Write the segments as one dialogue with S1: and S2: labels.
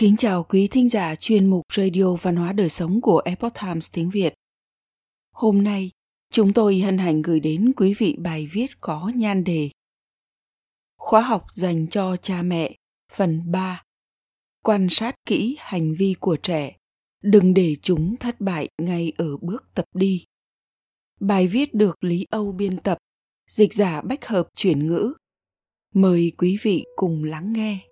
S1: Kính chào quý thính giả chuyên mục Radio Văn hóa Đời Sống của Epoch Times tiếng Việt. Hôm nay, chúng tôi hân hạnh gửi đến quý vị bài viết có nhan đề Khóa học dành cho cha mẹ, phần 3 Quan sát kỹ hành vi của trẻ, đừng để chúng thất bại ngay ở bước tập đi. Bài viết được Lý Âu biên tập, dịch giả bách hợp chuyển ngữ. Mời quý vị cùng lắng nghe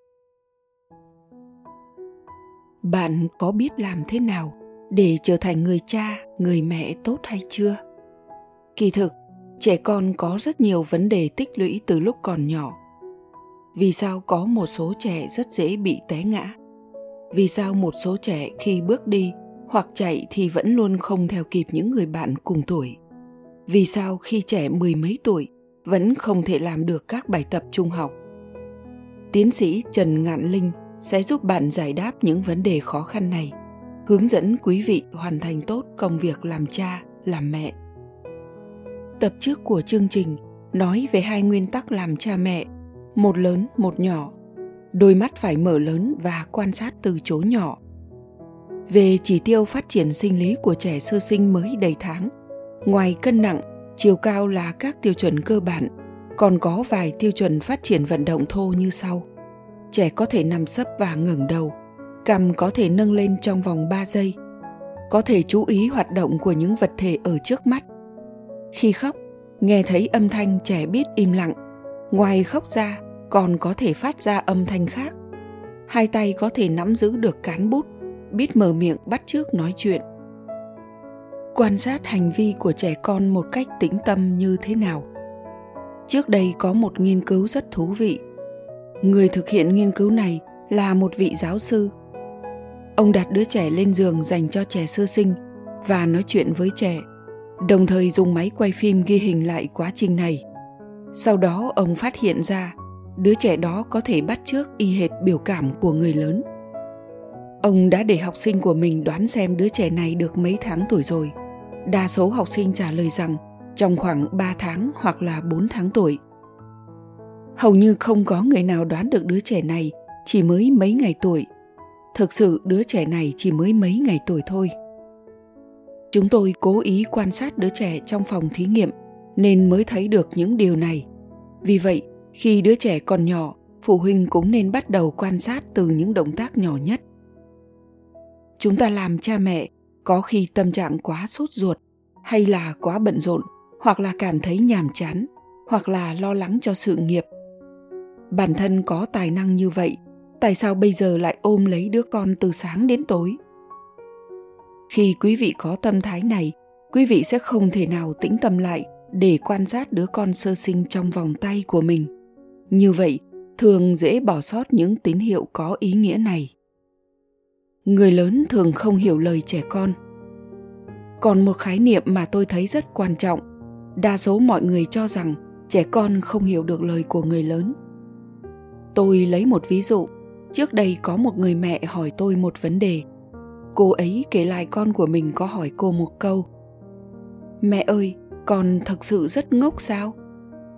S1: bạn có biết làm thế nào để trở thành người cha, người mẹ tốt hay chưa? Kỳ thực, trẻ con có rất nhiều vấn đề tích lũy từ lúc còn nhỏ. Vì sao có một số trẻ rất dễ bị té ngã? Vì sao một số trẻ khi bước đi hoặc chạy thì vẫn luôn không theo kịp những người bạn cùng tuổi? Vì sao khi trẻ mười mấy tuổi vẫn không thể làm được các bài tập trung học? Tiến sĩ trần ngạn linh sẽ giúp bạn giải đáp những vấn đề khó khăn này, hướng dẫn quý vị hoàn thành tốt công việc làm cha, làm mẹ. Tập trước của chương trình nói về hai nguyên tắc làm cha mẹ, một lớn, một nhỏ. Đôi mắt phải mở lớn và quan sát từ chỗ nhỏ. Về chỉ tiêu phát triển sinh lý của trẻ sơ sinh mới đầy tháng, ngoài cân nặng, chiều cao là các tiêu chuẩn cơ bản, còn có vài tiêu chuẩn phát triển vận động thô như sau trẻ có thể nằm sấp và ngẩng đầu, cằm có thể nâng lên trong vòng 3 giây. Có thể chú ý hoạt động của những vật thể ở trước mắt. Khi khóc, nghe thấy âm thanh trẻ biết im lặng. Ngoài khóc ra, còn có thể phát ra âm thanh khác. Hai tay có thể nắm giữ được cán bút, biết mở miệng bắt chước nói chuyện. Quan sát hành vi của trẻ con một cách tĩnh tâm như thế nào. Trước đây có một nghiên cứu rất thú vị Người thực hiện nghiên cứu này là một vị giáo sư. Ông đặt đứa trẻ lên giường dành cho trẻ sơ sinh và nói chuyện với trẻ, đồng thời dùng máy quay phim ghi hình lại quá trình này. Sau đó ông phát hiện ra đứa trẻ đó có thể bắt chước y hệt biểu cảm của người lớn. Ông đã để học sinh của mình đoán xem đứa trẻ này được mấy tháng tuổi rồi. Đa số học sinh trả lời rằng trong khoảng 3 tháng hoặc là 4 tháng tuổi hầu như không có người nào đoán được đứa trẻ này chỉ mới mấy ngày tuổi. Thực sự đứa trẻ này chỉ mới mấy ngày tuổi thôi. Chúng tôi cố ý quan sát đứa trẻ trong phòng thí nghiệm nên mới thấy được những điều này. Vì vậy, khi đứa trẻ còn nhỏ, phụ huynh cũng nên bắt đầu quan sát từ những động tác nhỏ nhất. Chúng ta làm cha mẹ có khi tâm trạng quá sốt ruột hay là quá bận rộn hoặc là cảm thấy nhàm chán hoặc là lo lắng cho sự nghiệp bản thân có tài năng như vậy, tại sao bây giờ lại ôm lấy đứa con từ sáng đến tối? Khi quý vị có tâm thái này, quý vị sẽ không thể nào tĩnh tâm lại để quan sát đứa con sơ sinh trong vòng tay của mình. Như vậy, thường dễ bỏ sót những tín hiệu có ý nghĩa này. Người lớn thường không hiểu lời trẻ con. Còn một khái niệm mà tôi thấy rất quan trọng, đa số mọi người cho rằng trẻ con không hiểu được lời của người lớn tôi lấy một ví dụ. Trước đây có một người mẹ hỏi tôi một vấn đề. Cô ấy kể lại con của mình có hỏi cô một câu. Mẹ ơi, con thật sự rất ngốc sao?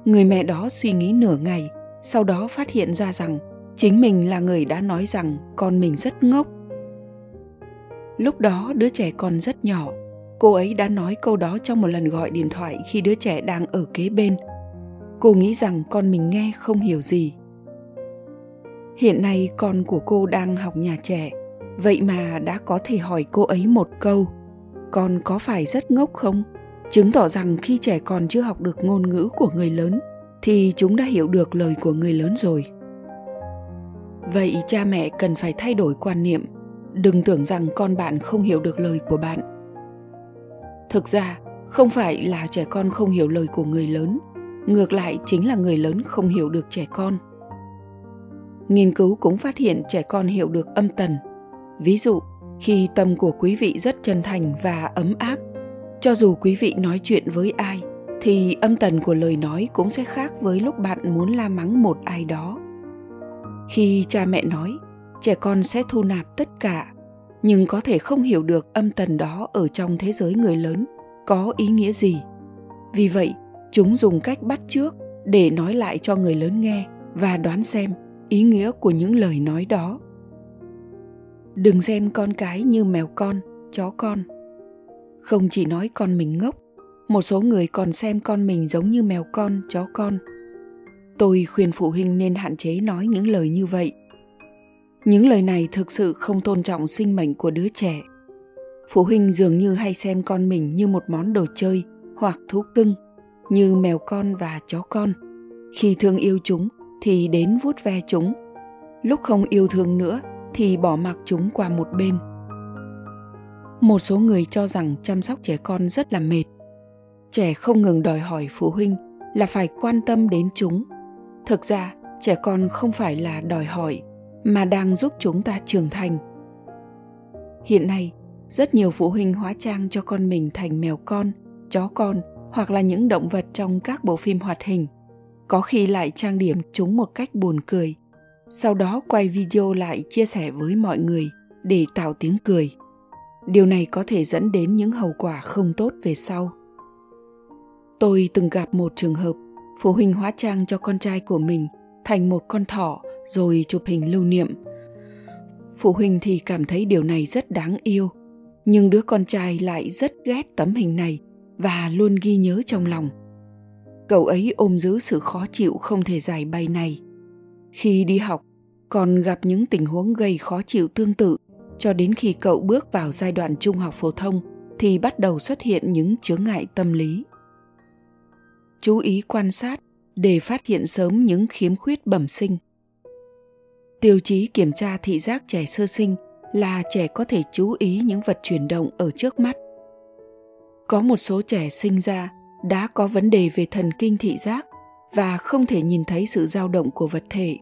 S1: Người mẹ đó suy nghĩ nửa ngày, sau đó phát hiện ra rằng chính mình là người đã nói rằng con mình rất ngốc. Lúc đó đứa trẻ còn rất nhỏ, cô ấy đã nói câu đó trong một lần gọi điện thoại khi đứa trẻ đang ở kế bên. Cô nghĩ rằng con mình nghe không hiểu gì hiện nay con của cô đang học nhà trẻ. Vậy mà đã có thể hỏi cô ấy một câu. Con có phải rất ngốc không? Chứng tỏ rằng khi trẻ còn chưa học được ngôn ngữ của người lớn, thì chúng đã hiểu được lời của người lớn rồi. Vậy cha mẹ cần phải thay đổi quan niệm. Đừng tưởng rằng con bạn không hiểu được lời của bạn. Thực ra, không phải là trẻ con không hiểu lời của người lớn. Ngược lại, chính là người lớn không hiểu được trẻ con nghiên cứu cũng phát hiện trẻ con hiểu được âm tần. Ví dụ, khi tâm của quý vị rất chân thành và ấm áp, cho dù quý vị nói chuyện với ai, thì âm tần của lời nói cũng sẽ khác với lúc bạn muốn la mắng một ai đó. Khi cha mẹ nói, trẻ con sẽ thu nạp tất cả, nhưng có thể không hiểu được âm tần đó ở trong thế giới người lớn có ý nghĩa gì. Vì vậy, chúng dùng cách bắt trước để nói lại cho người lớn nghe và đoán xem ý nghĩa của những lời nói đó. Đừng xem con cái như mèo con, chó con. Không chỉ nói con mình ngốc, một số người còn xem con mình giống như mèo con, chó con. Tôi khuyên phụ huynh nên hạn chế nói những lời như vậy. Những lời này thực sự không tôn trọng sinh mệnh của đứa trẻ. Phụ huynh dường như hay xem con mình như một món đồ chơi hoặc thú cưng, như mèo con và chó con. Khi thương yêu chúng thì đến vuốt ve chúng. Lúc không yêu thương nữa thì bỏ mặc chúng qua một bên. Một số người cho rằng chăm sóc trẻ con rất là mệt. Trẻ không ngừng đòi hỏi phụ huynh là phải quan tâm đến chúng. Thực ra, trẻ con không phải là đòi hỏi mà đang giúp chúng ta trưởng thành. Hiện nay, rất nhiều phụ huynh hóa trang cho con mình thành mèo con, chó con hoặc là những động vật trong các bộ phim hoạt hình có khi lại trang điểm chúng một cách buồn cười. Sau đó quay video lại chia sẻ với mọi người để tạo tiếng cười. Điều này có thể dẫn đến những hậu quả không tốt về sau. Tôi từng gặp một trường hợp, phụ huynh hóa trang cho con trai của mình thành một con thỏ rồi chụp hình lưu niệm. Phụ huynh thì cảm thấy điều này rất đáng yêu, nhưng đứa con trai lại rất ghét tấm hình này và luôn ghi nhớ trong lòng cậu ấy ôm giữ sự khó chịu không thể giải bày này. Khi đi học, còn gặp những tình huống gây khó chịu tương tự. Cho đến khi cậu bước vào giai đoạn trung học phổ thông, thì bắt đầu xuất hiện những chướng ngại tâm lý. Chú ý quan sát để phát hiện sớm những khiếm khuyết bẩm sinh. Tiêu chí kiểm tra thị giác trẻ sơ sinh là trẻ có thể chú ý những vật chuyển động ở trước mắt. Có một số trẻ sinh ra đã có vấn đề về thần kinh thị giác và không thể nhìn thấy sự dao động của vật thể.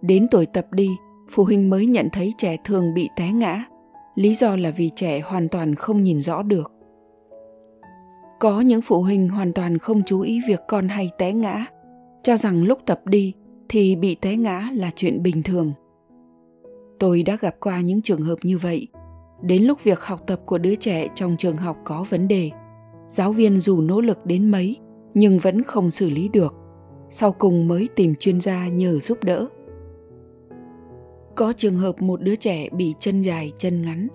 S1: Đến tuổi tập đi, phụ huynh mới nhận thấy trẻ thường bị té ngã. Lý do là vì trẻ hoàn toàn không nhìn rõ được. Có những phụ huynh hoàn toàn không chú ý việc con hay té ngã, cho rằng lúc tập đi thì bị té ngã là chuyện bình thường. Tôi đã gặp qua những trường hợp như vậy. Đến lúc việc học tập của đứa trẻ trong trường học có vấn đề giáo viên dù nỗ lực đến mấy, nhưng vẫn không xử lý được. Sau cùng mới tìm chuyên gia nhờ giúp đỡ. Có trường hợp một đứa trẻ bị chân dài chân ngắn.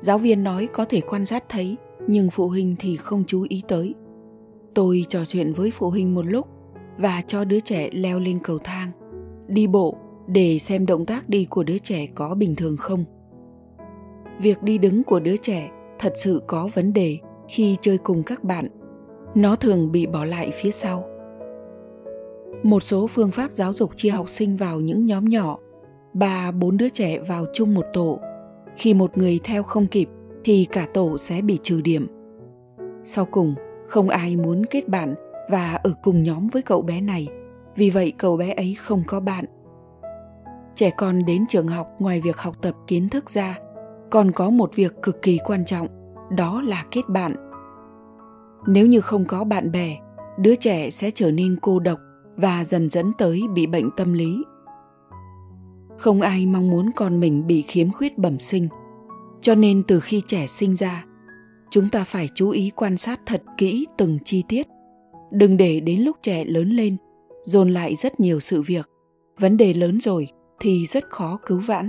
S1: Giáo viên nói có thể quan sát thấy, nhưng phụ huynh thì không chú ý tới. Tôi trò chuyện với phụ huynh một lúc và cho đứa trẻ leo lên cầu thang, đi bộ để xem động tác đi của đứa trẻ có bình thường không. Việc đi đứng của đứa trẻ thật sự có vấn đề khi chơi cùng các bạn, nó thường bị bỏ lại phía sau. Một số phương pháp giáo dục chia học sinh vào những nhóm nhỏ, ba, bốn đứa trẻ vào chung một tổ. Khi một người theo không kịp, thì cả tổ sẽ bị trừ điểm. Sau cùng, không ai muốn kết bạn và ở cùng nhóm với cậu bé này, vì vậy cậu bé ấy không có bạn. Trẻ con đến trường học, ngoài việc học tập kiến thức ra, còn có một việc cực kỳ quan trọng đó là kết bạn. Nếu như không có bạn bè, đứa trẻ sẽ trở nên cô độc và dần dẫn tới bị bệnh tâm lý. Không ai mong muốn con mình bị khiếm khuyết bẩm sinh. Cho nên từ khi trẻ sinh ra, chúng ta phải chú ý quan sát thật kỹ từng chi tiết. Đừng để đến lúc trẻ lớn lên, dồn lại rất nhiều sự việc. Vấn đề lớn rồi thì rất khó cứu vãn.